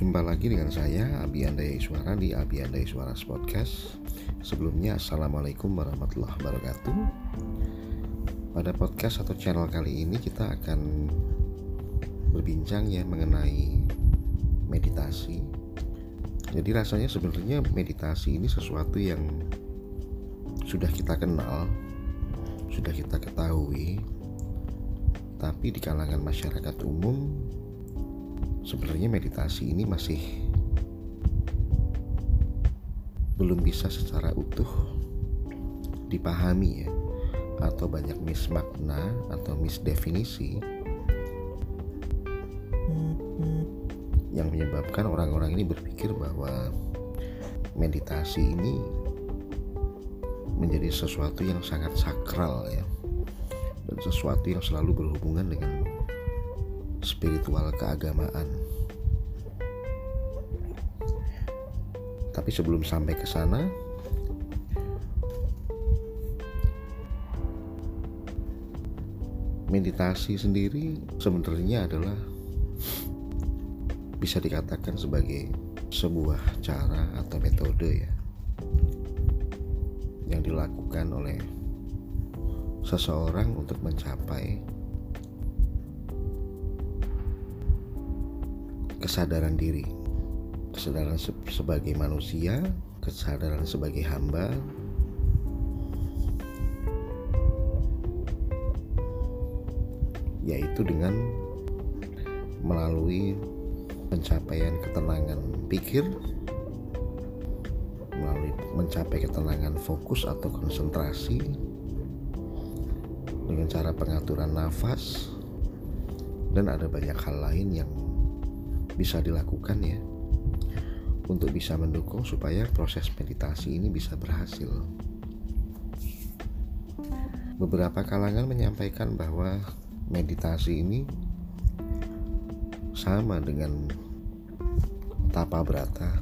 Jumpa lagi dengan saya Abi Andai Suara di Abi Andai Suara Podcast. Sebelumnya Assalamualaikum warahmatullahi wabarakatuh. Pada podcast atau channel kali ini kita akan berbincang ya mengenai meditasi. Jadi rasanya sebenarnya meditasi ini sesuatu yang sudah kita kenal, sudah kita ketahui, tapi di kalangan masyarakat umum sebenarnya meditasi ini masih belum bisa secara utuh dipahami ya atau banyak mismakna atau misdefinisi yang menyebabkan orang-orang ini berpikir bahwa meditasi ini menjadi sesuatu yang sangat sakral ya dan sesuatu yang selalu berhubungan dengan spiritual keagamaan. Tapi sebelum sampai ke sana, meditasi sendiri sebenarnya adalah bisa dikatakan sebagai sebuah cara atau metode ya yang dilakukan oleh seseorang untuk mencapai kesadaran diri, kesadaran se sebagai manusia, kesadaran sebagai hamba, yaitu dengan melalui pencapaian ketenangan pikir, melalui mencapai ketenangan fokus atau konsentrasi dengan cara pengaturan nafas dan ada banyak hal lain yang bisa dilakukan ya untuk bisa mendukung supaya proses meditasi ini bisa berhasil. Beberapa kalangan menyampaikan bahwa meditasi ini sama dengan tapa berata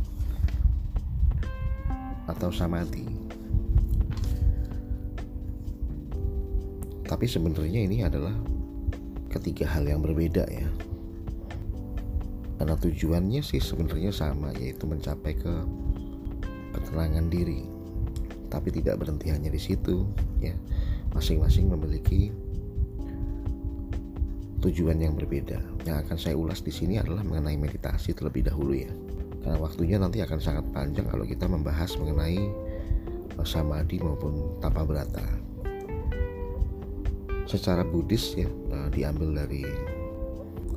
atau samadhi. Tapi sebenarnya ini adalah ketiga hal yang berbeda ya karena tujuannya sih sebenarnya sama yaitu mencapai ke ketenangan diri. Tapi tidak berhenti hanya di situ ya. Masing-masing memiliki tujuan yang berbeda. Yang akan saya ulas di sini adalah mengenai meditasi terlebih dahulu ya. Karena waktunya nanti akan sangat panjang kalau kita membahas mengenai samadhi maupun tapa berata. Secara Buddhis ya eh, diambil dari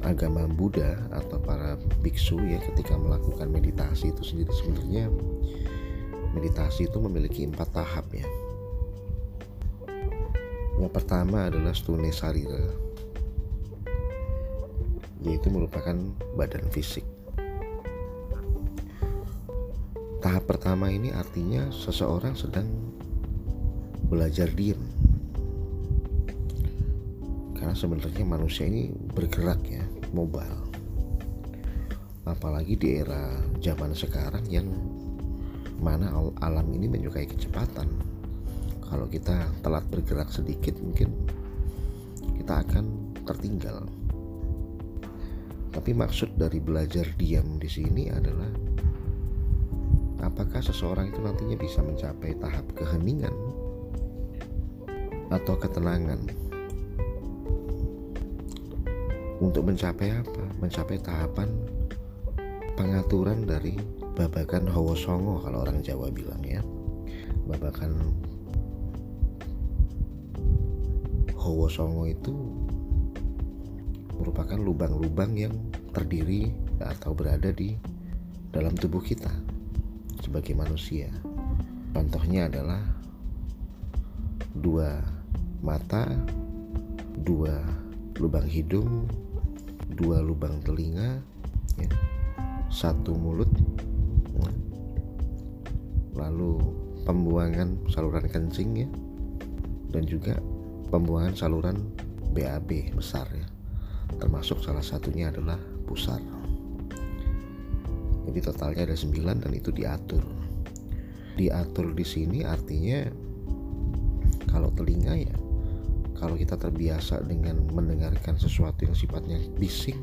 agama Buddha atau para biksu ya ketika melakukan meditasi itu sendiri sebenarnya meditasi itu memiliki empat tahap ya. Yang pertama adalah stune sarira yaitu merupakan badan fisik. Tahap pertama ini artinya seseorang sedang belajar diam karena sebenarnya manusia ini bergerak ya mobile. Apalagi di era zaman sekarang yang mana alam ini menyukai kecepatan. Kalau kita telat bergerak sedikit mungkin kita akan tertinggal. Tapi maksud dari belajar diam di sini adalah apakah seseorang itu nantinya bisa mencapai tahap keheningan atau ketenangan untuk mencapai apa? Mencapai tahapan pengaturan dari babakan Hawa Songo kalau orang Jawa bilang ya. Babakan Hawa Songo itu merupakan lubang-lubang yang terdiri atau berada di dalam tubuh kita sebagai manusia. Contohnya adalah dua mata, dua lubang hidung, dua lubang telinga ya, satu mulut ya. lalu pembuangan saluran kencing ya. Dan juga pembuangan saluran BAB besar ya. Termasuk salah satunya adalah pusar. Jadi totalnya ada 9 dan itu diatur. Diatur di sini artinya kalau telinga ya kalau kita terbiasa dengan mendengarkan sesuatu yang sifatnya bising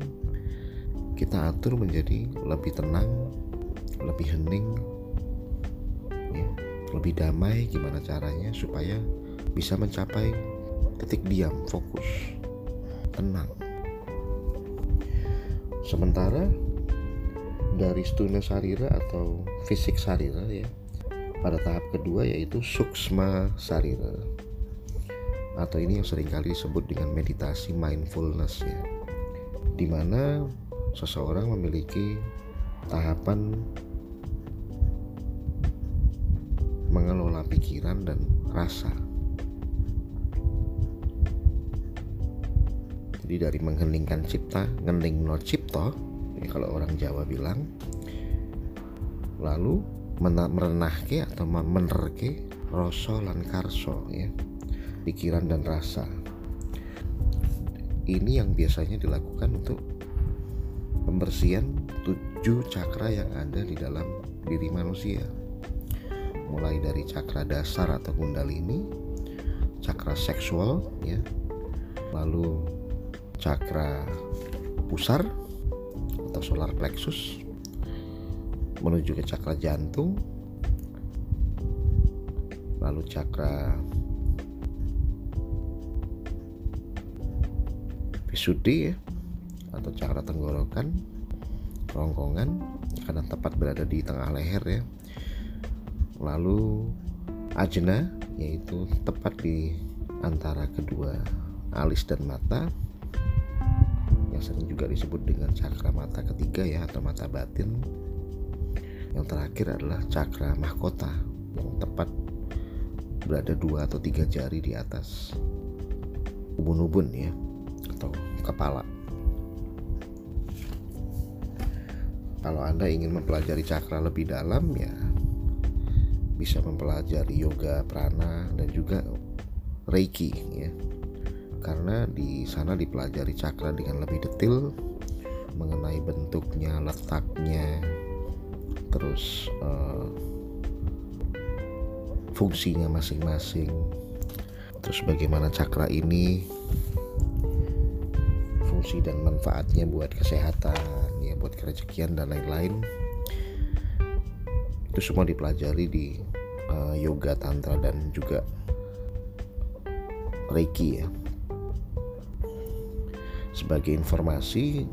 kita atur menjadi lebih tenang lebih hening ya, lebih damai gimana caranya supaya bisa mencapai titik diam fokus tenang. Sementara dari stuna sarira atau fisik sarira ya pada tahap kedua yaitu suksma sarira atau ini yang sering kali disebut dengan meditasi mindfulness ya. Di mana seseorang memiliki tahapan mengelola pikiran dan rasa. Jadi dari mengheningkan cipta ngening no cipto ya kalau orang Jawa bilang lalu merenahke atau menerke rasa lan karso ya pikiran dan rasa. Ini yang biasanya dilakukan untuk pembersihan tujuh cakra yang ada di dalam diri manusia. Mulai dari cakra dasar atau kundalini cakra seksual ya. Lalu cakra pusar atau solar plexus menuju ke cakra jantung. Lalu cakra Visudi ya atau cakra tenggorokan rongkongan karena tepat berada di tengah leher ya. Lalu ajna yaitu tepat di antara kedua alis dan mata yang sering juga disebut dengan cakra mata ketiga ya atau mata batin. Yang terakhir adalah cakra mahkota yang tepat berada dua atau tiga jari di atas ubun-ubun ya atau kepala. Kalau anda ingin mempelajari cakra lebih dalam ya bisa mempelajari yoga prana dan juga reiki ya. Karena di sana dipelajari cakra dengan lebih detail mengenai bentuknya, letaknya, terus uh, fungsinya masing-masing, terus bagaimana cakra ini fungsi dan manfaatnya buat kesehatan, ya buat kerejekian dan lain-lain. Itu semua dipelajari di uh, yoga tantra dan juga reiki ya sebagai informasi,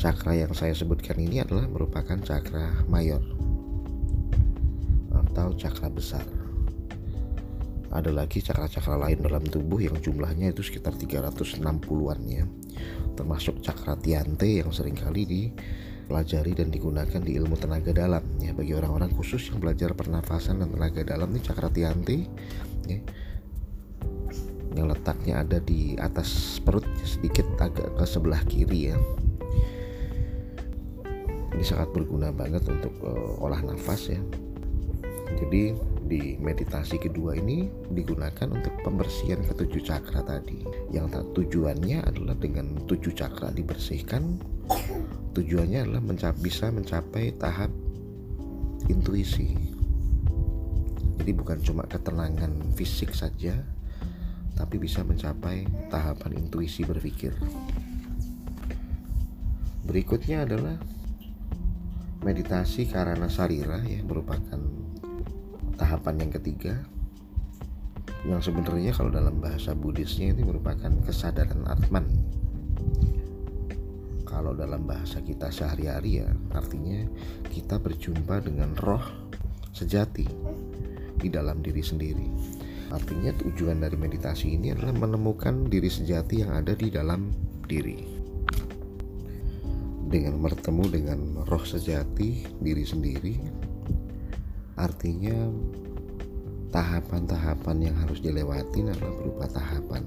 cakra yang saya sebutkan ini adalah merupakan cakra mayor atau cakra besar. Ada lagi cakra-cakra lain dalam tubuh yang jumlahnya itu sekitar 360-an ya. Termasuk cakra tiante yang sering kali dipelajari dan digunakan di ilmu tenaga dalam ya. Bagi orang-orang khusus yang belajar pernafasan dan tenaga dalam ini cakra tiante ya yang letaknya ada di atas perut sedikit agak ke sebelah kiri ya. Ini sangat berguna banget untuk uh, olah nafas ya. Jadi di meditasi kedua ini digunakan untuk pembersihan ketujuh cakra tadi yang tujuannya adalah dengan tujuh cakra dibersihkan tujuannya adalah mencap bisa mencapai tahap intuisi jadi bukan cuma ketenangan fisik saja tapi bisa mencapai tahapan intuisi berpikir. Berikutnya adalah meditasi karana sarira ya merupakan tahapan yang ketiga yang sebenarnya kalau dalam bahasa Buddhisnya ini merupakan kesadaran Atman. Kalau dalam bahasa kita sehari-hari ya artinya kita berjumpa dengan roh sejati di dalam diri sendiri Artinya tujuan dari meditasi ini adalah menemukan diri sejati yang ada di dalam diri. Dengan bertemu dengan roh sejati diri sendiri, artinya tahapan-tahapan yang harus dilewati adalah berupa tahapan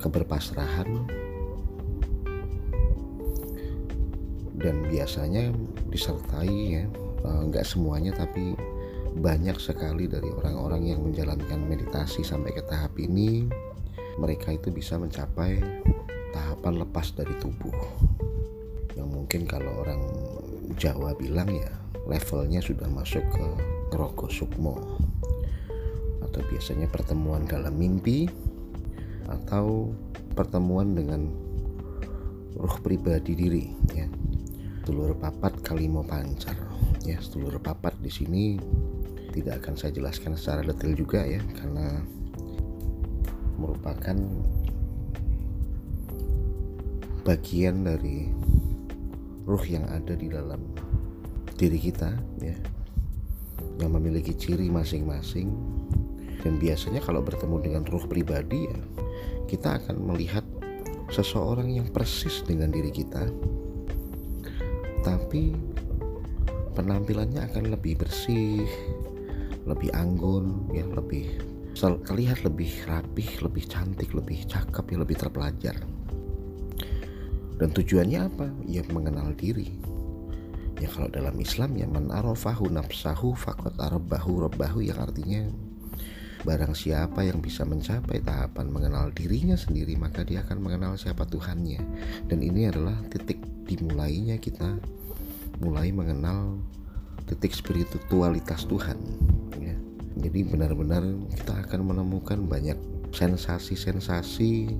keberpasrahan. Dan biasanya disertai ya eh, nggak semuanya tapi banyak sekali dari orang-orang yang menjalankan meditasi sampai ke tahap ini mereka itu bisa mencapai tahapan lepas dari tubuh. Yang mungkin kalau orang Jawa bilang ya levelnya sudah masuk ke Rogo Sukmo. Atau biasanya pertemuan dalam mimpi atau pertemuan dengan ruh pribadi diri ya. Sedulur papat kalimo pancar ya. Sedulur papat di sini tidak akan saya jelaskan secara detail juga ya karena merupakan bagian dari ruh yang ada di dalam diri kita ya. Yang memiliki ciri masing-masing. Dan biasanya kalau bertemu dengan ruh pribadi ya kita akan melihat seseorang yang persis dengan diri kita. Tapi penampilannya akan lebih bersih lebih anggun ya lebih terlihat lebih rapih lebih cantik lebih cakep ya lebih terpelajar dan tujuannya apa? Ya mengenal diri. Ya kalau dalam Islam ya man arafahu nafsahu faqad arabahu rabbahu yang artinya barang siapa yang bisa mencapai tahapan mengenal dirinya sendiri maka dia akan mengenal siapa Tuhannya. Dan ini adalah titik dimulainya kita mulai mengenal titik spiritualitas Tuhan ya. jadi benar-benar kita akan menemukan banyak sensasi-sensasi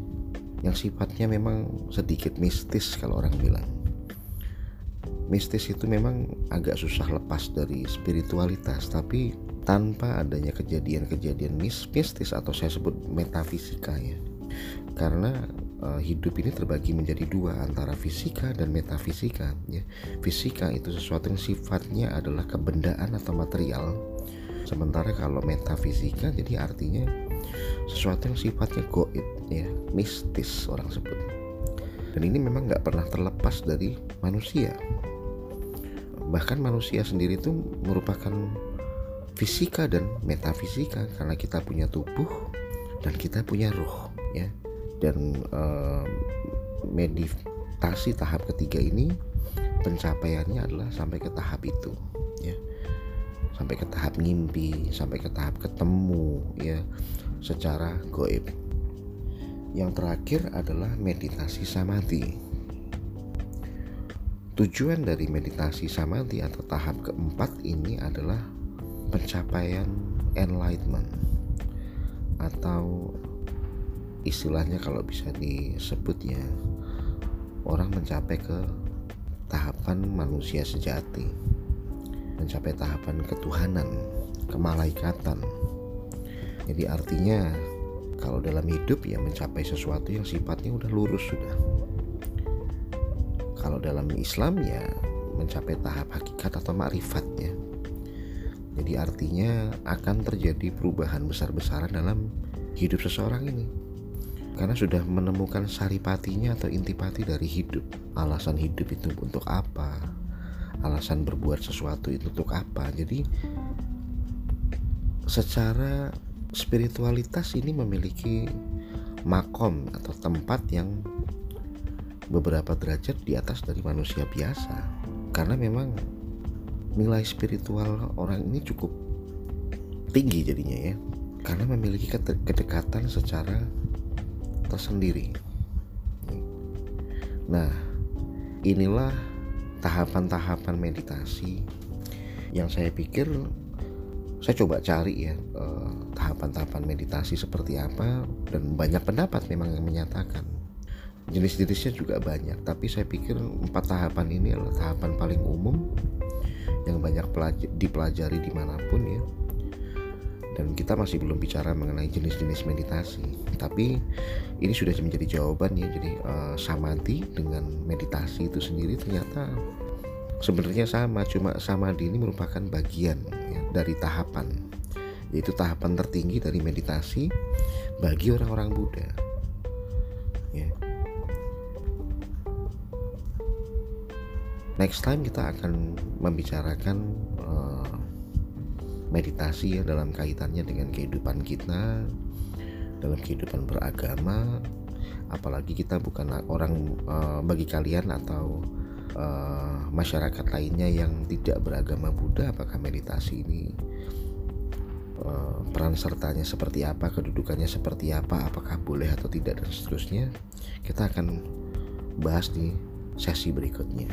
yang sifatnya memang sedikit mistis kalau orang bilang. Mistis itu memang agak susah lepas dari spiritualitas tapi tanpa adanya kejadian-kejadian mistis atau saya sebut metafisika ya. Karena uh, hidup ini terbagi menjadi dua antara fisika dan metafisika ya. Fisika itu sesuatu yang sifatnya adalah kebendaan atau material. Sementara kalau metafisika jadi artinya sesuatu yang sifatnya goib ya mistis orang sebut. Dan ini memang nggak pernah terlepas dari manusia. Bahkan manusia sendiri itu merupakan fisika dan metafisika karena kita punya tubuh dan kita punya roh ya. Dan uh, meditasi tahap ketiga ini pencapaiannya adalah sampai ke tahap itu ya. Sampai ke tahap mimpi sampai ke tahap ketemu ya secara goib. Yang terakhir adalah meditasi samadhi. Tujuan dari meditasi samadhi atau tahap keempat ini adalah pencapaian enlightenment atau istilahnya kalau bisa disebut ya orang mencapai ke tahapan manusia sejati mencapai tahapan ketuhanan kemalaikatan jadi artinya kalau dalam hidup ya mencapai sesuatu yang sifatnya udah lurus sudah kalau dalam Islam ya mencapai tahap hakikat atau makrifatnya. Jadi artinya akan terjadi perubahan besar-besaran dalam hidup seseorang ini. Karena sudah menemukan saripatinya atau intipati dari hidup. Alasan hidup itu untuk apa? Alasan berbuat sesuatu itu untuk apa? Jadi secara spiritualitas ini memiliki makom atau tempat yang beberapa derajat di atas dari manusia biasa. Karena memang nilai spiritual orang ini cukup tinggi jadinya ya. Karena memiliki kedekatan secara tersendiri. Nah inilah tahapan-tahapan meditasi yang saya pikir saya coba cari ya eh, tahapan-tahapan meditasi seperti apa dan banyak pendapat memang yang menyatakan. Jenis-jenisnya juga banyak tapi saya pikir empat tahapan ini adalah tahapan paling umum yang banyak dipelajari di mana pun ya. Dan kita masih belum bicara mengenai jenis-jenis meditasi tapi ini sudah menjadi jawaban ya. Jadi uh, samadhi dengan meditasi itu sendiri ternyata sebenarnya sama cuma samadhi ini merupakan bagian dari tahapan yaitu tahapan tertinggi dari meditasi bagi orang-orang Buddha. Ya. Next time kita akan membicarakan uh, meditasi ya dalam kaitannya dengan kehidupan kita dalam kehidupan beragama. Apalagi kita bukan orang uh, bagi kalian atau uh, masyarakat lainnya yang tidak beragama Buddha apakah meditasi ini uh, peran sertanya seperti apa kedudukannya seperti apa apakah boleh atau tidak dan seterusnya kita akan bahas di sesi berikutnya.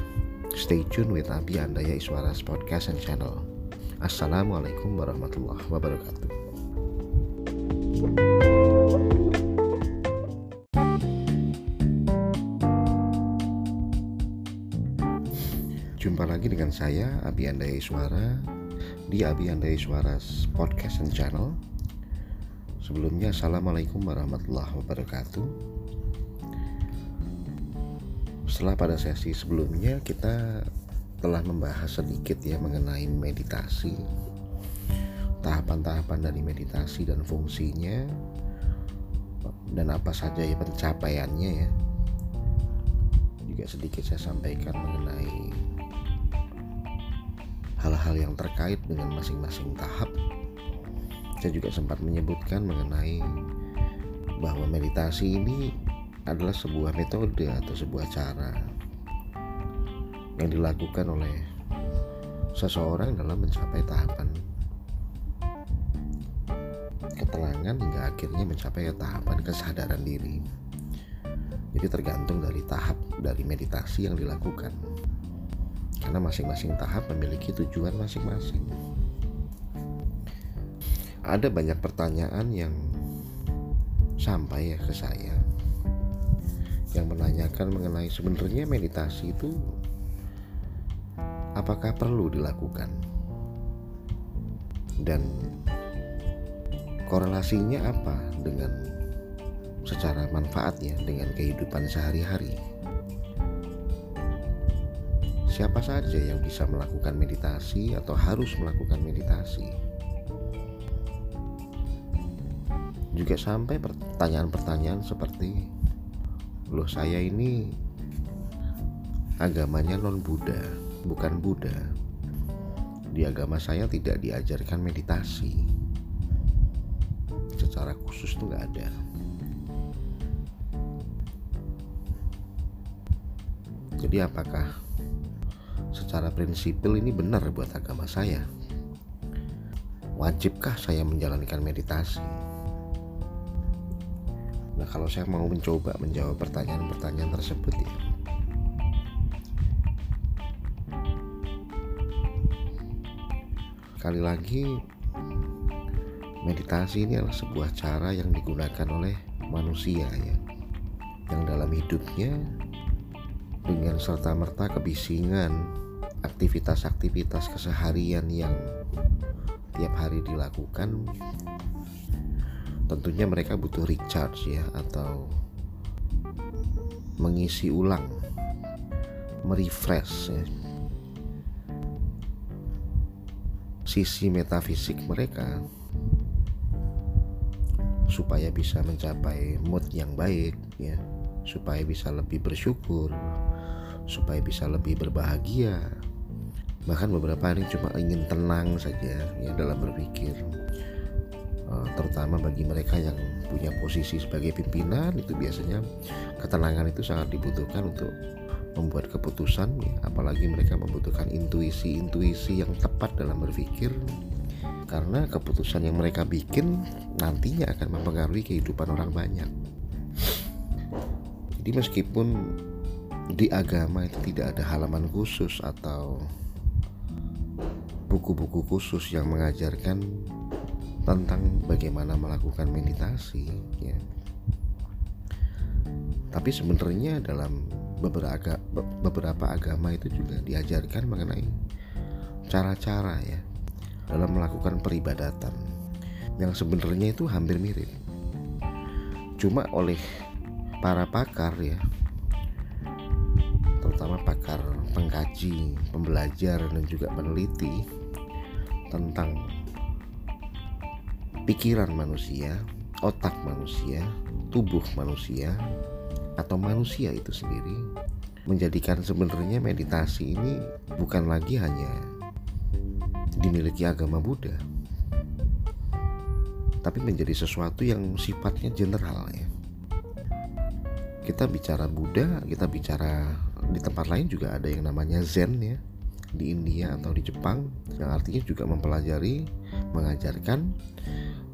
Stay tune with Abi Andaya Iswaras Podcast and Channel. Assalamualaikum warahmatullahi wabarakatuh. lagi dengan saya Abi Andai Suara di Abi Andai Suara Podcast and Channel. Sebelumnya Assalamualaikum warahmatullahi wabarakatuh. Setelah pada sesi sebelumnya kita telah membahas sedikit ya mengenai meditasi, tahapan-tahapan dari meditasi dan fungsinya, dan apa saja ya pencapaiannya ya juga sedikit saya sampaikan mengenai hal-hal yang terkait dengan masing-masing tahap. Saya juga sempat menyebutkan mengenai bahwa meditasi ini adalah sebuah metode atau sebuah cara yang dilakukan oleh seseorang dalam mencapai tahapan ketenangan hingga akhirnya mencapai tahapan kesadaran diri. Jadi tergantung dari tahap dari meditasi yang dilakukan. Karena masing-masing tahap memiliki tujuan masing-masing. Ada banyak pertanyaan yang sampai ya ke saya yang menanyakan mengenai sebenarnya meditasi itu apakah perlu dilakukan dan korelasinya apa dengan secara manfaatnya dengan kehidupan sehari-hari. Siapa saja yang bisa melakukan meditasi atau harus melakukan meditasi? Juga sampai pertanyaan-pertanyaan seperti, "Loh, saya ini agamanya non-Buddha, bukan Buddha. Di agama saya tidak diajarkan meditasi. Secara khusus tuh nggak ada." Jadi apakah secara prinsipil ini benar buat agama saya? Wajibkah saya menjalankan meditasi? Nah kalau saya mau mencoba menjawab pertanyaan-pertanyaan tersebut ya Sekali lagi meditasi ini adalah sebuah cara yang digunakan oleh manusia ya yang dalam hidupnya dengan serta-merta kebisingan aktivitas-aktivitas keseharian yang tiap hari dilakukan tentunya mereka butuh recharge ya atau mengisi ulang merefresh ya. sisi metafisik mereka supaya bisa mencapai mood yang baik ya supaya bisa lebih bersyukur supaya bisa lebih berbahagia bahkan beberapa hari cuma ingin tenang saja ya dalam berpikir uh, terutama bagi mereka yang punya posisi sebagai pimpinan itu biasanya ketenangan itu sangat dibutuhkan untuk membuat keputusan ya, apalagi mereka membutuhkan intuisi-intuisi yang tepat dalam berpikir. Karena keputusan yang mereka bikin nantinya akan mempengaruhi kehidupan orang banyak. Jadi meskipun di agama itu tidak ada halaman khusus atau buku-buku khusus yang mengajarkan tentang bagaimana melakukan meditasi ya. Tapi sebenarnya dalam beberapa beberapa agama itu juga diajarkan mengenai cara-cara ya dalam melakukan peribadatan yang sebenarnya itu hampir mirip. Cuma oleh para pakar ya terutama pakar pengkaji, pembelajar dan juga peneliti tentang pikiran manusia, otak manusia, tubuh manusia atau manusia itu sendiri menjadikan sebenarnya meditasi ini bukan lagi hanya dimiliki agama Buddha tapi menjadi sesuatu yang sifatnya general ya. Kita bicara Buddha kita bicara di tempat lain juga ada yang namanya Zen ya di India atau di Jepang yang artinya juga mempelajari, mengajarkan,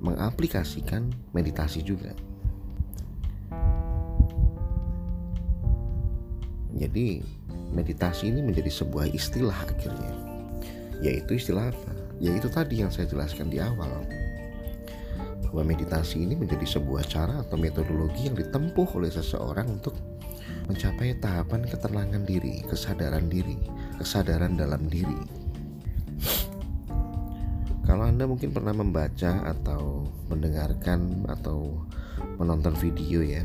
mengaplikasikan meditasi juga. Jadi meditasi ini menjadi sebuah istilah akhirnya. Yaitu istilah apa? Yaitu tadi yang saya jelaskan di awal. Bahwa meditasi ini menjadi sebuah cara atau metodologi yang ditempuh oleh seseorang untuk mencapai tahapan ketenangan diri, kesadaran diri, kesadaran dalam diri. Kalau Anda mungkin pernah membaca atau mendengarkan atau menonton video ya,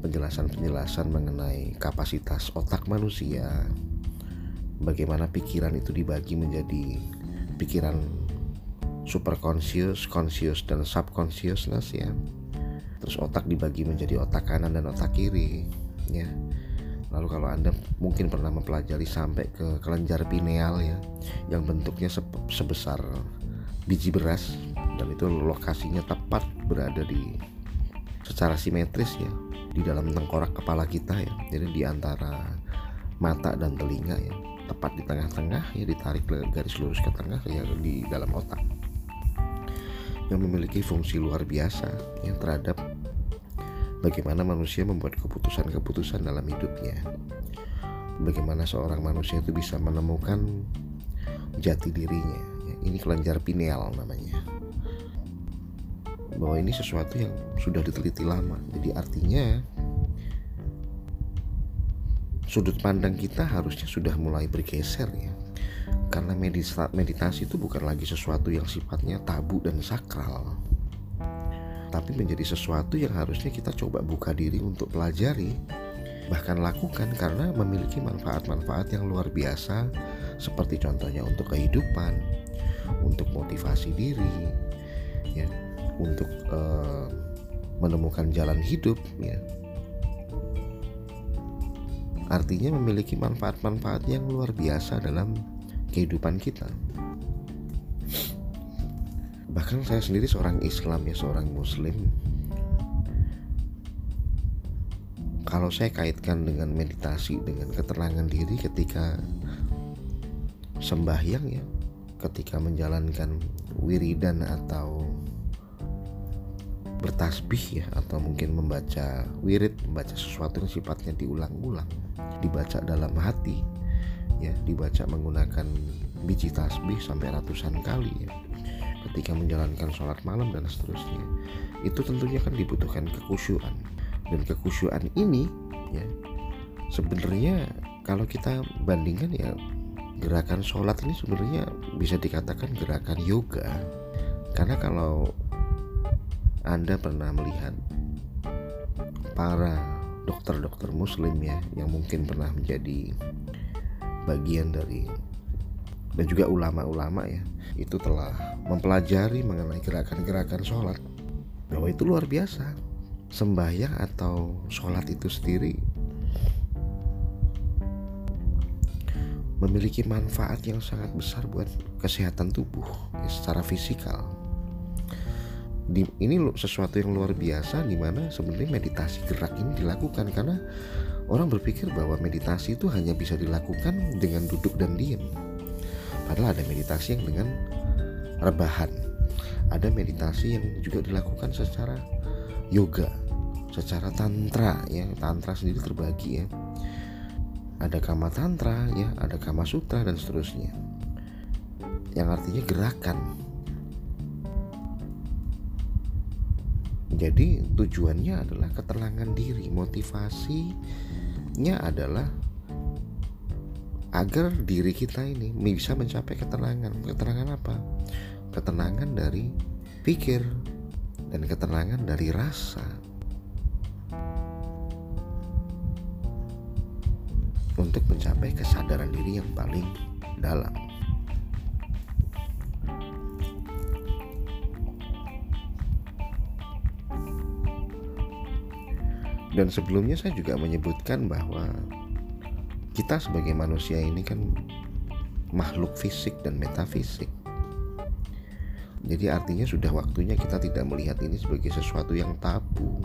penjelasan-penjelasan mengenai kapasitas otak manusia, bagaimana pikiran itu dibagi menjadi pikiran super conscious, conscious dan subconsciousness ya. Terus otak dibagi menjadi otak kanan dan otak kiri ya Lalu kalau Anda mungkin pernah mempelajari sampai ke kelenjar pineal ya yang bentuknya sebesar biji beras dan itu lokasinya tepat berada di secara simetris ya di dalam tengkorak kepala kita ya. Jadi di antara mata dan telinga ya tepat di tengah-tengah ya ditarik garis lurus ke tengah ya di dalam otak yang memiliki fungsi luar biasa yang terhadap bagaimana manusia membuat keputusan-keputusan dalam hidupnya. Bagaimana seorang manusia itu bisa menemukan jati dirinya. Ya, ini kelenjar pineal namanya. Bahwa ini sesuatu yang sudah diteliti lama. Jadi artinya sudut pandang kita harusnya sudah mulai bergeser ya. Karena meditasi itu bukan lagi sesuatu yang sifatnya tabu dan sakral tapi menjadi sesuatu yang harusnya kita coba buka diri untuk pelajari, bahkan lakukan karena memiliki manfaat-manfaat yang luar biasa, seperti contohnya untuk kehidupan, untuk motivasi diri, ya, untuk uh, menemukan jalan hidup, ya. Artinya memiliki manfaat-manfaat yang luar biasa dalam kehidupan kita bahkan saya sendiri seorang Islam ya seorang Muslim. Kalau saya kaitkan dengan meditasi dengan ketenangan diri ketika sembahyang ya ketika menjalankan wiridan atau bertasbih ya atau mungkin membaca wirid membaca sesuatu yang sifatnya diulang-ulang dibaca dalam hati ya dibaca menggunakan biji tasbih sampai ratusan kali ya ketika menjalankan sholat malam dan seterusnya itu tentunya kan dibutuhkan kekusyuan dan kekusyuan ini ya sebenarnya kalau kita bandingkan ya gerakan sholat ini sebenarnya bisa dikatakan gerakan yoga. Karena kalau anda pernah melihat para dokter-dokter muslim ya yang mungkin pernah menjadi bagian dari dan juga ulama-ulama ya itu telah mempelajari mengenai gerakan-gerakan sholat. Bahwa itu luar biasa. Sembahyang atau sholat itu sendiri memiliki manfaat yang sangat besar buat kesehatan tubuh ya, secara fisikal. Di, ini sesuatu yang luar biasa di mana sebenarnya meditasi gerak ini dilakukan. Karena orang berpikir bahwa meditasi itu hanya bisa dilakukan dengan duduk dan diam Padahal ada meditasi yang dengan rebahan. Ada meditasi yang juga dilakukan secara yoga, secara tantra ya. Tantra sendiri terbagi ya. Ada kama tantra ya, ada kama sutra dan seterusnya. Yang artinya gerakan. Jadi tujuannya adalah ketenangan diri, motivasinya adalah agar diri kita ini bisa mencapai ketenangan. Ketenangan apa? Ketenangan dari pikir dan ketenangan dari rasa. Untuk mencapai kesadaran diri yang paling dalam. Dan sebelumnya saya juga menyebutkan bahwa kita sebagai manusia ini kan makhluk fisik dan metafisik. Jadi artinya sudah waktunya kita tidak melihat ini sebagai sesuatu yang tabu.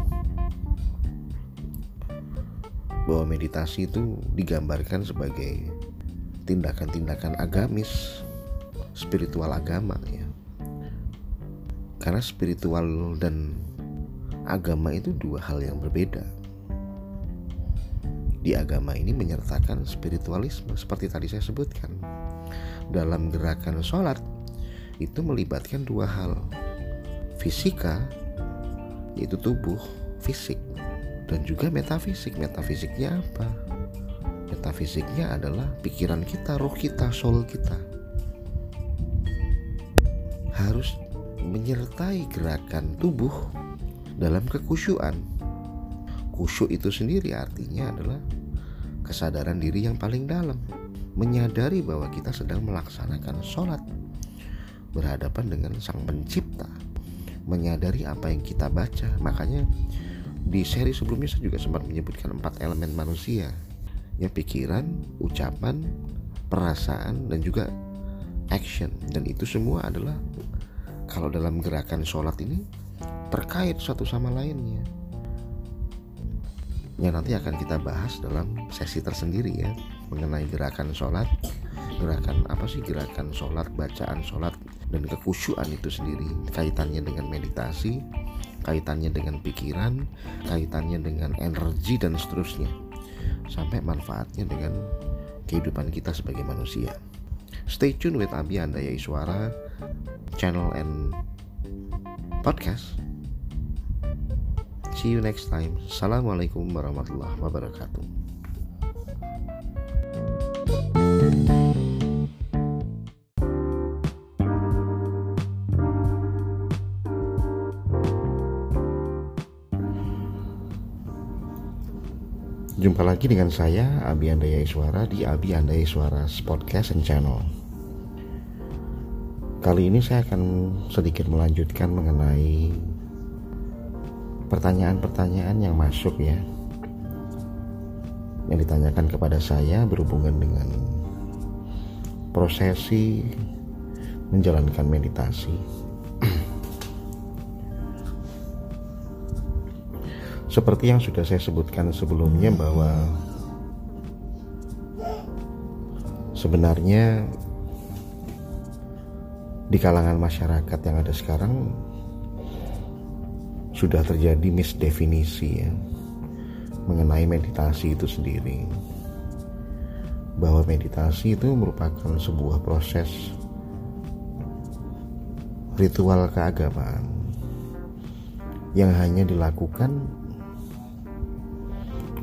Bahwa meditasi itu digambarkan sebagai tindakan-tindakan agamis, spiritual agama ya. Karena spiritual dan agama itu dua hal yang berbeda di agama ini menyertakan spiritualisme seperti tadi saya sebutkan. Dalam gerakan sholat itu melibatkan dua hal. Fisika yaitu tubuh, fisik dan juga metafisik. Metafisiknya apa? metafisiknya adalah pikiran kita, roh kita, soul kita harus menyertai gerakan tubuh dalam kekusyuan. Kusyuk itu sendiri artinya adalah kesadaran diri yang paling dalam, menyadari bahwa kita sedang melaksanakan sholat, berhadapan dengan Sang Pencipta, menyadari apa yang kita baca. Makanya di seri sebelumnya saya juga sempat menyebutkan empat elemen manusia, ya pikiran, ucapan, perasaan, dan juga action. Dan itu semua adalah kalau dalam gerakan sholat ini terkait satu sama lainnya. Ya nanti akan kita bahas dalam sesi tersendiri ya mengenai gerakan sholat, gerakan apa sih gerakan sholat, bacaan sholat dan kekusyuan itu sendiri kaitannya dengan meditasi, kaitannya dengan pikiran, kaitannya dengan energi dan seterusnya sampai manfaatnya dengan kehidupan kita sebagai manusia. Stay tune with Abi Andaya Iswara channel and podcast. See you next time. Assalamualaikum warahmatullahi wabarakatuh. Jumpa lagi dengan saya Abi Andaya Iswara di Abi Andaya Iswara Podcast and Channel. Kali ini saya akan sedikit melanjutkan mengenai pertanyaan-pertanyaan yang masuk ya yang ditanyakan kepada saya berhubungan dengan prosesi menjalankan meditasi. Seperti yang sudah saya sebutkan sebelumnya bahwa sebenarnya di kalangan masyarakat yang ada sekarang sudah terjadi misdefinisi ya mengenai meditasi itu sendiri. Bahwa meditasi itu merupakan sebuah proses ritual keagamaan yang hanya dilakukan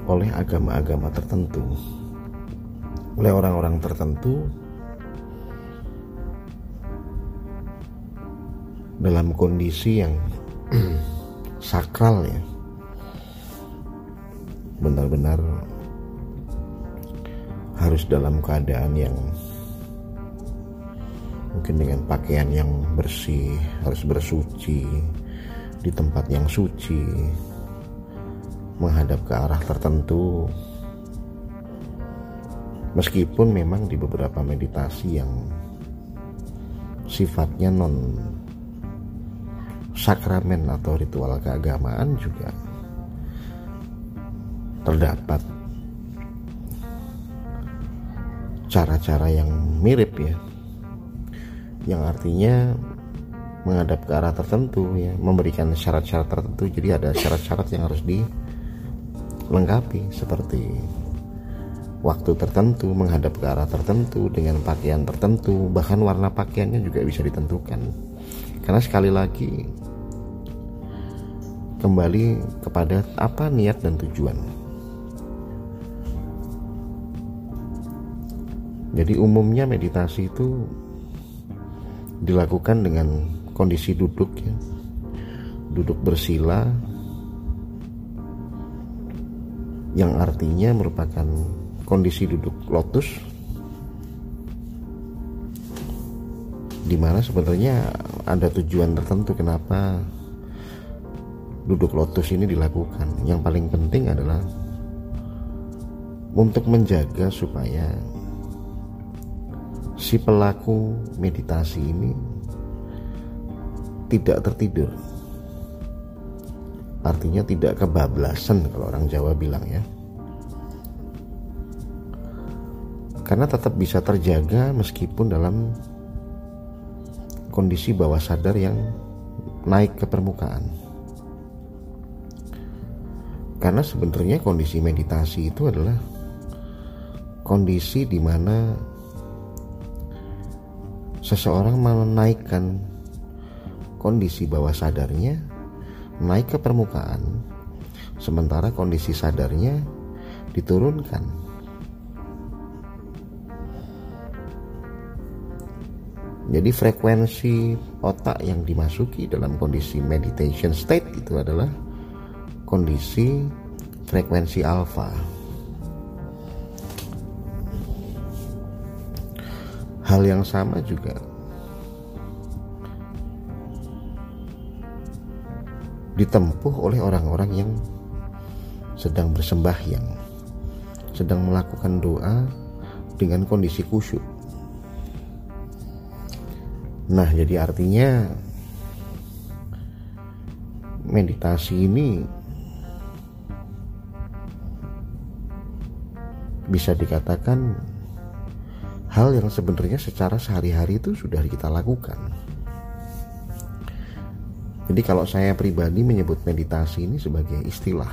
oleh agama-agama tertentu oleh orang-orang tertentu dalam kondisi yang sakral ya. Benar-benar harus dalam keadaan yang mungkin dengan pakaian yang bersih harus bersuci di tempat yang suci menghadap ke arah tertentu. Meskipun memang di beberapa meditasi yang sifatnya non sakramen atau ritual keagamaan juga terdapat. Cara-cara yang mirip ya. Yang artinya menghadap ke arah tertentu ya memberikan syarat-syarat tertentu. Jadi ada syarat-syarat yang harus dilengkapi seperti waktu tertentu menghadap ke arah tertentu dengan pakaian tertentu. Bahkan warna pakaiannya juga bisa ditentukan. Karena sekali lagi kembali kepada apa niat dan tujuan. Jadi umumnya meditasi itu dilakukan dengan kondisi duduk ya. Duduk bersila yang artinya merupakan kondisi duduk lotus di mana sebenarnya ada tujuan tertentu kenapa duduk lotus ini dilakukan. Yang paling penting adalah untuk menjaga supaya si pelaku meditasi ini tidak tertidur. Artinya tidak kebablasan kalau orang Jawa bilang ya. Karena tetap bisa terjaga meskipun dalam kondisi bawah sadar yang naik ke permukaan. Karena sebenarnya kondisi meditasi itu adalah kondisi di mana seseorang menaikkan kondisi bawah sadarnya naik ke permukaan sementara kondisi sadarnya diturunkan. Jadi frekuensi otak yang dimasuki dalam kondisi meditation state itu adalah kondisi frekuensi alfa. Hal yang sama juga ditempuh oleh orang-orang yang sedang bersembahyang, sedang melakukan doa dengan kondisi khusyuk. Nah, jadi artinya meditasi ini bisa dikatakan hal yang sebenarnya secara sehari-hari itu sudah kita lakukan. Jadi kalau saya pribadi menyebut meditasi ini sebagai istilah.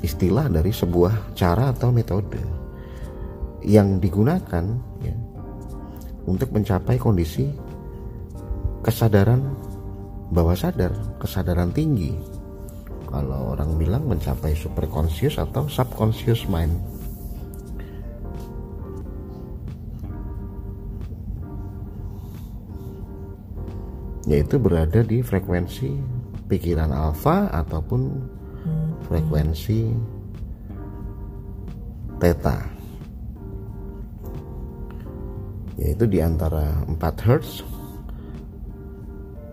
Istilah dari sebuah cara atau metode yang digunakan ya, untuk mencapai kondisi kesadaran bawah sadar, kesadaran tinggi. Kalau orang bilang mencapai super conscious atau subconscious mind. Yaitu berada di frekuensi pikiran alfa ataupun frekuensi theta. Yaitu di antara 4 Hz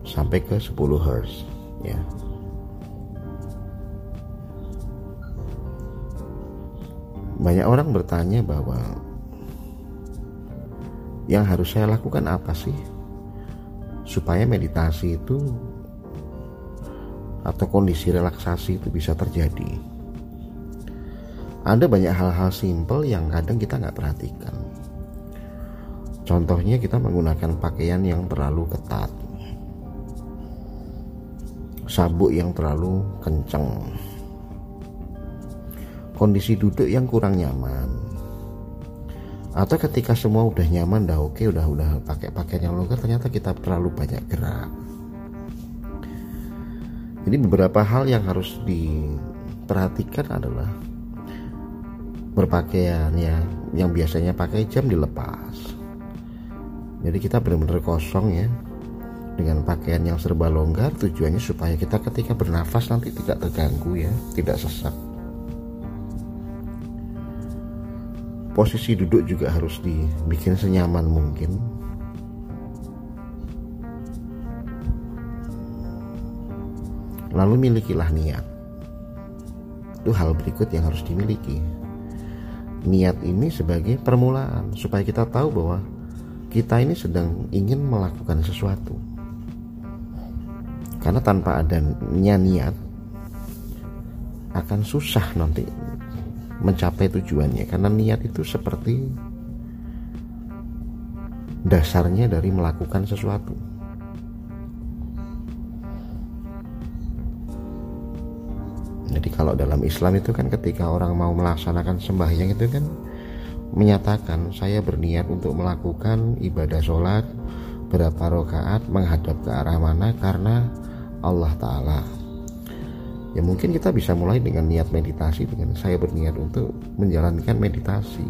sampai ke 10 Hz ya. Banyak orang bertanya bahwa yang harus saya lakukan apa sih supaya meditasi itu atau kondisi relaksasi itu bisa terjadi. Ada banyak hal-hal simpel yang kadang kita nggak perhatikan. Contohnya kita menggunakan pakaian yang terlalu ketat sabuk yang terlalu kencang kondisi duduk yang kurang nyaman. Atau ketika semua udah nyaman udah oke udah udah pakai pakaian yang longgar ternyata kita terlalu banyak gerak. Jadi beberapa hal yang harus diperhatikan adalah berpakaian ya yang biasanya pakai jam dilepas. Jadi kita benar-benar kosong ya dengan pakaian yang serba longgar tujuannya supaya kita ketika bernafas nanti tidak terganggu ya tidak sesak posisi duduk juga harus dibikin senyaman mungkin. Lalu milikilah niat. Itu hal berikut yang harus dimiliki. Niat ini sebagai permulaan supaya kita tahu bahwa kita ini sedang ingin melakukan sesuatu. Karena tanpa adanya niat akan susah nanti mencapai tujuannya. Karena niat itu seperti dasarnya dari melakukan sesuatu. Jadi kalau dalam Islam itu kan ketika orang mau melaksanakan sembahyang itu kan menyatakan saya berniat untuk melakukan ibadah sholat berapa rakaat menghadap ke arah mana karena Allah Ta'ala ya mungkin kita bisa mulai dengan niat meditasi dengan saya berniat untuk menjalankan meditasi.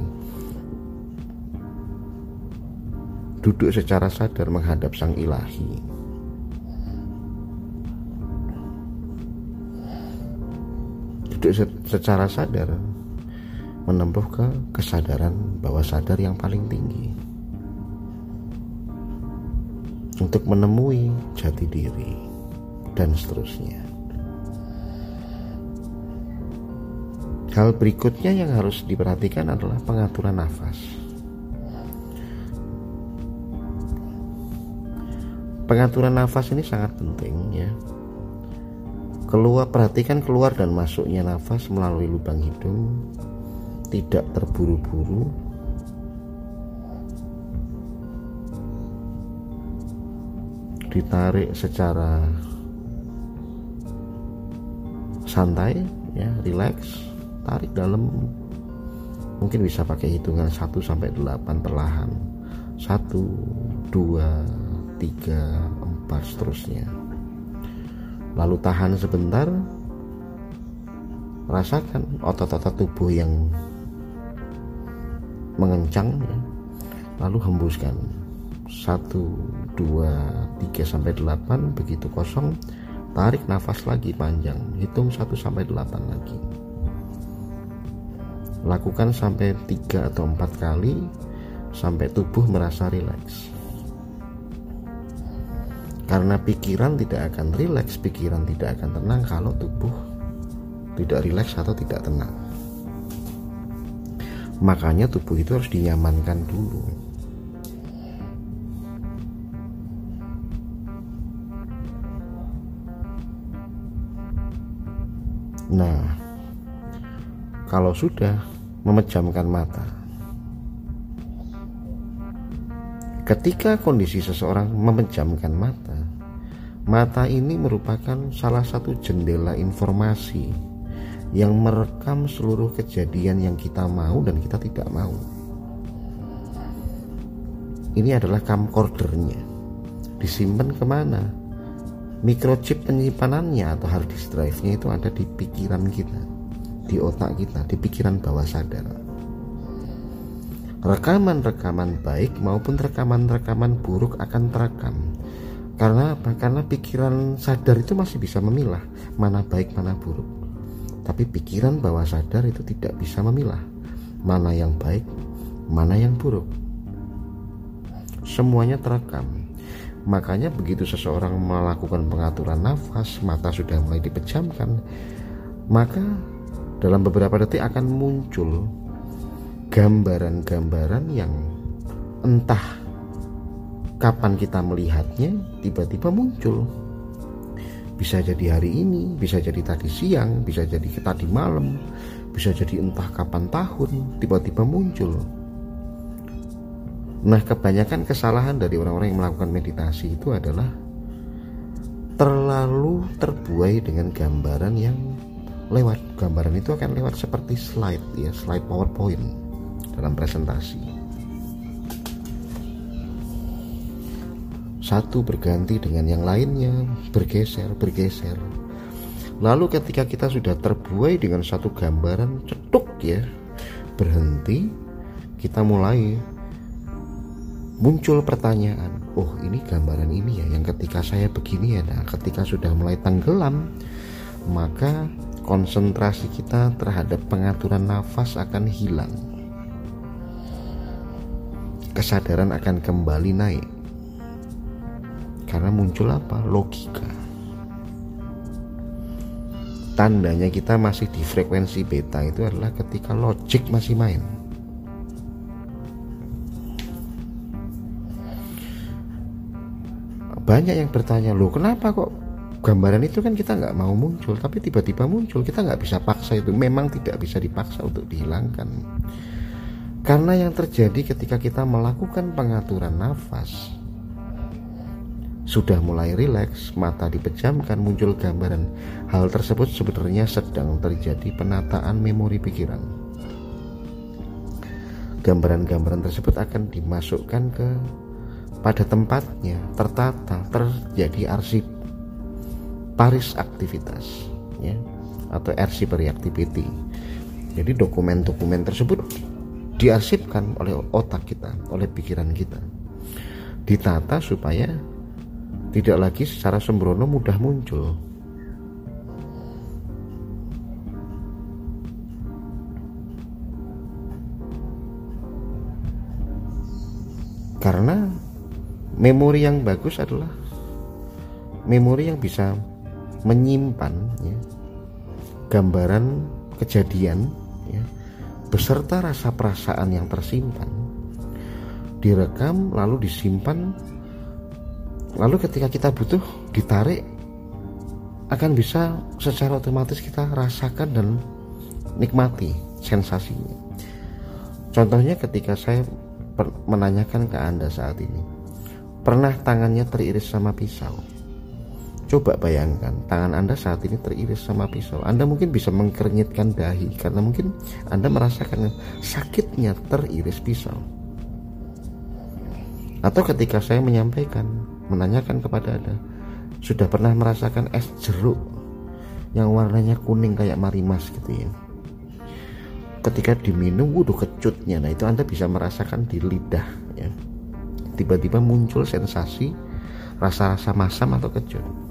Duduk secara sadar menghadap sang ilahi. Duduk secara sadar menempuh ke kesadaran bawah sadar yang paling tinggi. Untuk menemui jati diri dan seterusnya. Hal berikutnya yang harus diperhatikan adalah pengaturan nafas. Pengaturan nafas ini sangat penting ya. Keluar perhatikan keluar dan masuknya nafas melalui lubang hidung tidak terburu-buru ditarik secara santai ya relax tarik dalam mungkin bisa pakai hitungan 1 sampai 8 perlahan. 1 2 3 4 seterusnya. Lalu tahan sebentar. Rasakan otot-otot tubuh yang mengencang ya. lalu hembuskan. 1 2 3 sampai 8 begitu kosong. Tarik nafas lagi panjang. Hitung 1 sampai 8 lagi lakukan sampai 3 atau 4 kali sampai tubuh merasa rileks. Karena pikiran tidak akan rileks pikiran tidak akan tenang kalau tubuh tidak rileks atau tidak tenang. Makanya tubuh itu harus dinyamankan dulu. Nah kalau sudah memejamkan mata ketika kondisi seseorang memejamkan mata mata ini merupakan salah satu jendela informasi yang merekam seluruh kejadian yang kita mau dan kita tidak mau. Ini adalah camcordernya. Disimpan ke mana? Microchip penyimpanannya atau hard disk drive-nya itu ada di pikiran kita, di otak kita, di pikiran bawah sadar. Rekaman-rekaman baik maupun rekaman-rekaman buruk akan terekam. Karena apa? Karena pikiran sadar itu masih bisa memilah mana baik mana buruk tapi pikiran bawah sadar itu tidak bisa memilah mana yang baik, mana yang buruk. Semuanya terekam. Makanya begitu seseorang melakukan pengaturan nafas, mata sudah mulai dipejamkan, maka dalam beberapa detik akan muncul gambaran-gambaran yang entah kapan kita melihatnya tiba-tiba muncul bisa jadi hari ini, bisa jadi tadi siang, bisa jadi tadi malam, bisa jadi entah kapan tahun tiba-tiba muncul. Nah, kebanyakan kesalahan dari orang-orang yang melakukan meditasi itu adalah terlalu terbuai dengan gambaran yang lewat. Gambaran itu akan lewat seperti slide ya, slide PowerPoint dalam presentasi. satu berganti dengan yang lainnya, bergeser, bergeser. Lalu ketika kita sudah terbuai dengan satu gambaran cetuk ya, berhenti, kita mulai muncul pertanyaan, oh ini gambaran ini ya yang ketika saya begini ya, nah ketika sudah mulai tenggelam, maka konsentrasi kita terhadap pengaturan nafas akan hilang. Kesadaran akan kembali naik. Karena muncul apa? Logika. Tandanya kita masih di frekuensi beta itu adalah ketika logik masih main. Banyak yang bertanya loh kenapa kok gambaran itu kan kita nggak mau muncul tapi tiba-tiba muncul kita nggak bisa paksa itu memang tidak bisa dipaksa untuk dihilangkan karena yang terjadi ketika kita melakukan pengaturan nafas sudah mulai rileks, mata dipejamkan, muncul gambaran. Hal tersebut sebenarnya sedang terjadi penataan memori pikiran. Gambaran-gambaran tersebut akan dimasukkan ke pada tempatnya, tertata, terjadi arsip paris aktivitas, ya, atau arsip reactivity. Jadi dokumen-dokumen tersebut diarsipkan oleh otak kita, oleh pikiran kita, ditata supaya tidak lagi secara sembrono mudah muncul. Karena memori yang bagus adalah memori yang bisa menyimpan ya, gambaran kejadian ya, beserta rasa perasaan yang tersimpan direkam lalu disimpan lalu ketika kita butuh ditarik akan bisa secara otomatis kita rasakan dan nikmati sensasinya. Contohnya ketika saya menanyakan ke anda saat ini pernah tangannya teriris sama pisau coba bayangkan tangan anda saat ini teriris sama pisau. Anda mungkin bisa mengkernyitkan dahi karena mungkin anda merasakan sakitnya teriris pisau. Atau ketika saya menyampaikan menanyakan kepada Anda sudah pernah merasakan es jeruk yang warnanya kuning kayak marimas? Gitu ya. Ketika diminum wudhu kecutnya. Nah itu Anda bisa merasakan di lidah ya. Tiba-tiba muncul sensasi rasa-rasa masam atau kecut.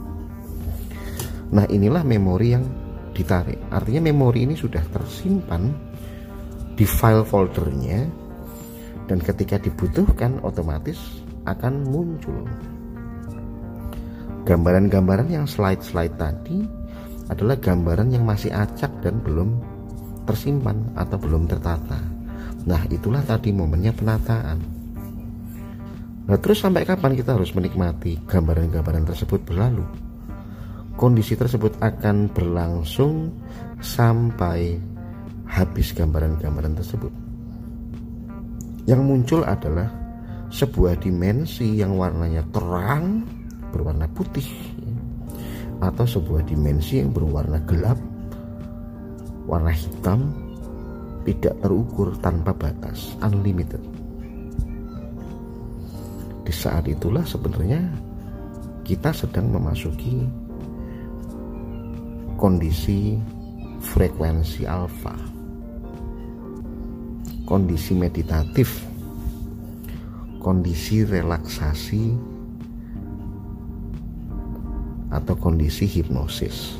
Nah, inilah memori yang ditarik. Artinya memori ini sudah tersimpan di file foldernya dan ketika dibutuhkan otomatis akan muncul. Gambaran-gambaran yang slide-slide tadi adalah gambaran yang masih acak dan belum tersimpan atau belum tertata. Nah, itulah tadi momennya penataan. Nah, terus sampai kapan kita harus menikmati gambaran-gambaran tersebut berlalu? Kondisi tersebut akan berlangsung sampai habis gambaran-gambaran tersebut. Yang muncul adalah sebuah dimensi yang warnanya terang berwarna putih atau sebuah dimensi yang berwarna gelap warna hitam tidak terukur tanpa batas unlimited di saat itulah sebenarnya kita sedang memasuki kondisi frekuensi alfa kondisi meditatif kondisi relaksasi atau kondisi hipnosis.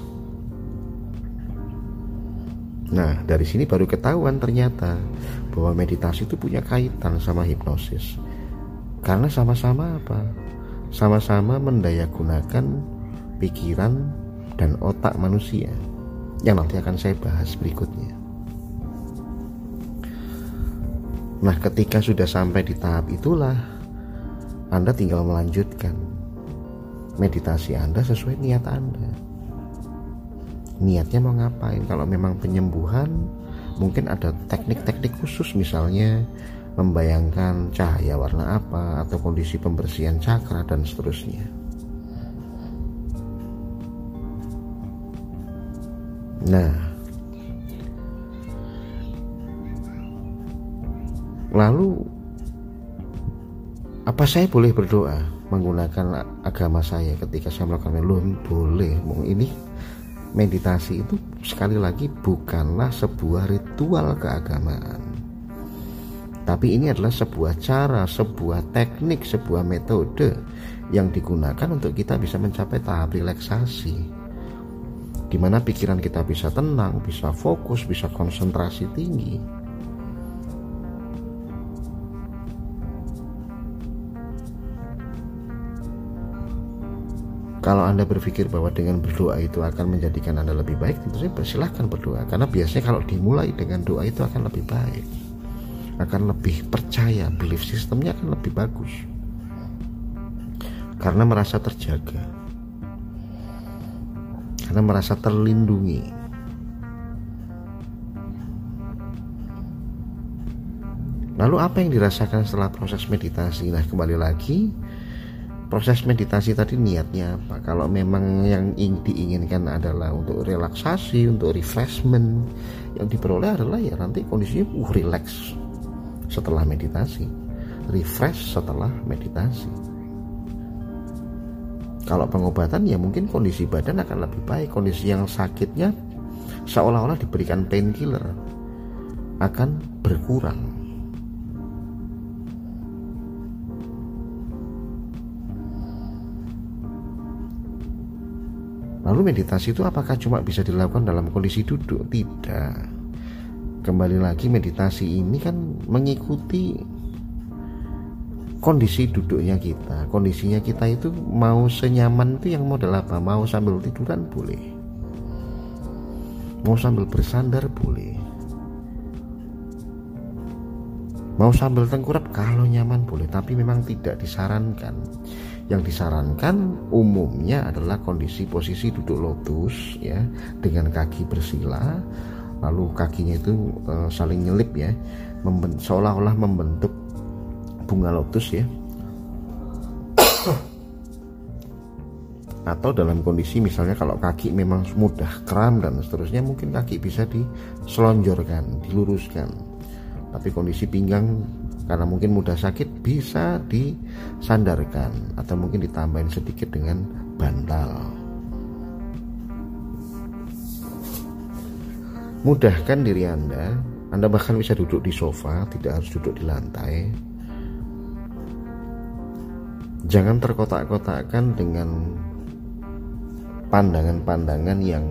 Nah, dari sini baru ketahuan ternyata bahwa meditasi itu punya kaitan sama hipnosis. Karena sama-sama apa? Sama-sama mendayagunakan pikiran dan otak manusia yang nanti akan saya bahas berikutnya. Nah, ketika sudah sampai di tahap itulah Anda tinggal melanjutkan meditasi Anda sesuai niat Anda. Niatnya mau ngapain? Kalau memang penyembuhan, mungkin ada teknik-teknik khusus misalnya membayangkan cahaya warna apa atau kondisi pembersihan cakra dan seterusnya. Nah, lalu apa saya boleh berdoa? menggunakan agama saya ketika saya melakukan belum boleh. Ini meditasi itu sekali lagi bukanlah sebuah ritual keagamaan. Tapi ini adalah sebuah cara, sebuah teknik, sebuah metode yang digunakan untuk kita bisa mencapai tahap relaksasi di mana pikiran kita bisa tenang, bisa fokus, bisa konsentrasi tinggi Kalau Anda berpikir bahwa dengan berdoa itu akan menjadikan Anda lebih baik, tentu saja persilahkan berdoa. Karena biasanya kalau dimulai dengan doa itu akan lebih baik. Akan lebih percaya, belief sistemnya akan lebih bagus. Karena merasa terjaga. Karena merasa terlindungi. Lalu apa yang dirasakan setelah proses meditasi? Nah kembali lagi proses meditasi tadi niatnya apa kalau memang yang diinginkan adalah untuk relaksasi untuk refreshment yang diperoleh adalah ya nanti kondisinya uh relax setelah meditasi refresh setelah meditasi kalau pengobatan ya mungkin kondisi badan akan lebih baik kondisi yang sakitnya seolah-olah diberikan painkiller akan berkurang Lalu meditasi itu apakah cuma bisa dilakukan dalam kondisi duduk? Tidak. Kembali lagi meditasi ini kan mengikuti kondisi duduknya kita. Kondisinya kita itu mau senyaman itu yang model apa? Mau sambil tiduran boleh. Mau sambil bersandar boleh. Mau sambil tengkurap kalau nyaman boleh, tapi memang tidak disarankan yang disarankan umumnya adalah kondisi posisi duduk lotus ya dengan kaki bersila lalu kakinya itu uh, saling nyelip ya seolah-olah membentuk bunga lotus ya. Atau dalam kondisi misalnya kalau kaki memang mudah kram dan seterusnya mungkin kaki bisa diselonjorkan diluruskan. Tapi kondisi pinggang karena mungkin mudah sakit bisa disandarkan atau mungkin ditambahin sedikit dengan bantal. Mudahkan diri anda. Anda bahkan bisa duduk di sofa tidak harus duduk di lantai jangan terkotak-kotakkan dengan pandangan-pandangan yang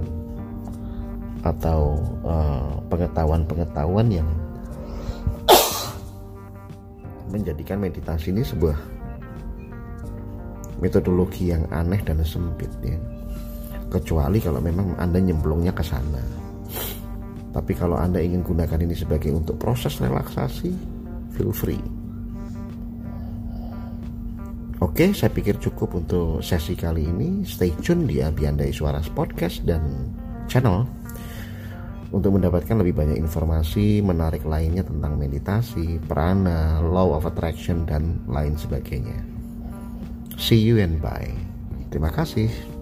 atau eh, pengetahuan-pengetahuan yang menjadikan meditasi ini sebuah metodologi yang aneh dan sempit ya. Kecuali kalau memang anda nyemplungnya ke sana. Tapi kalau anda ingin gunakan ini sebagai untuk proses relaksasi feel free Oke, saya pikir cukup untuk sesi kali ini. Stay tune di Abiandai Suaras Podcast dan channel untuk mendapatkan lebih banyak informasi menarik lainnya tentang meditasi, prana, law of attraction, dan lain sebagainya. See you and bye. Terima kasih.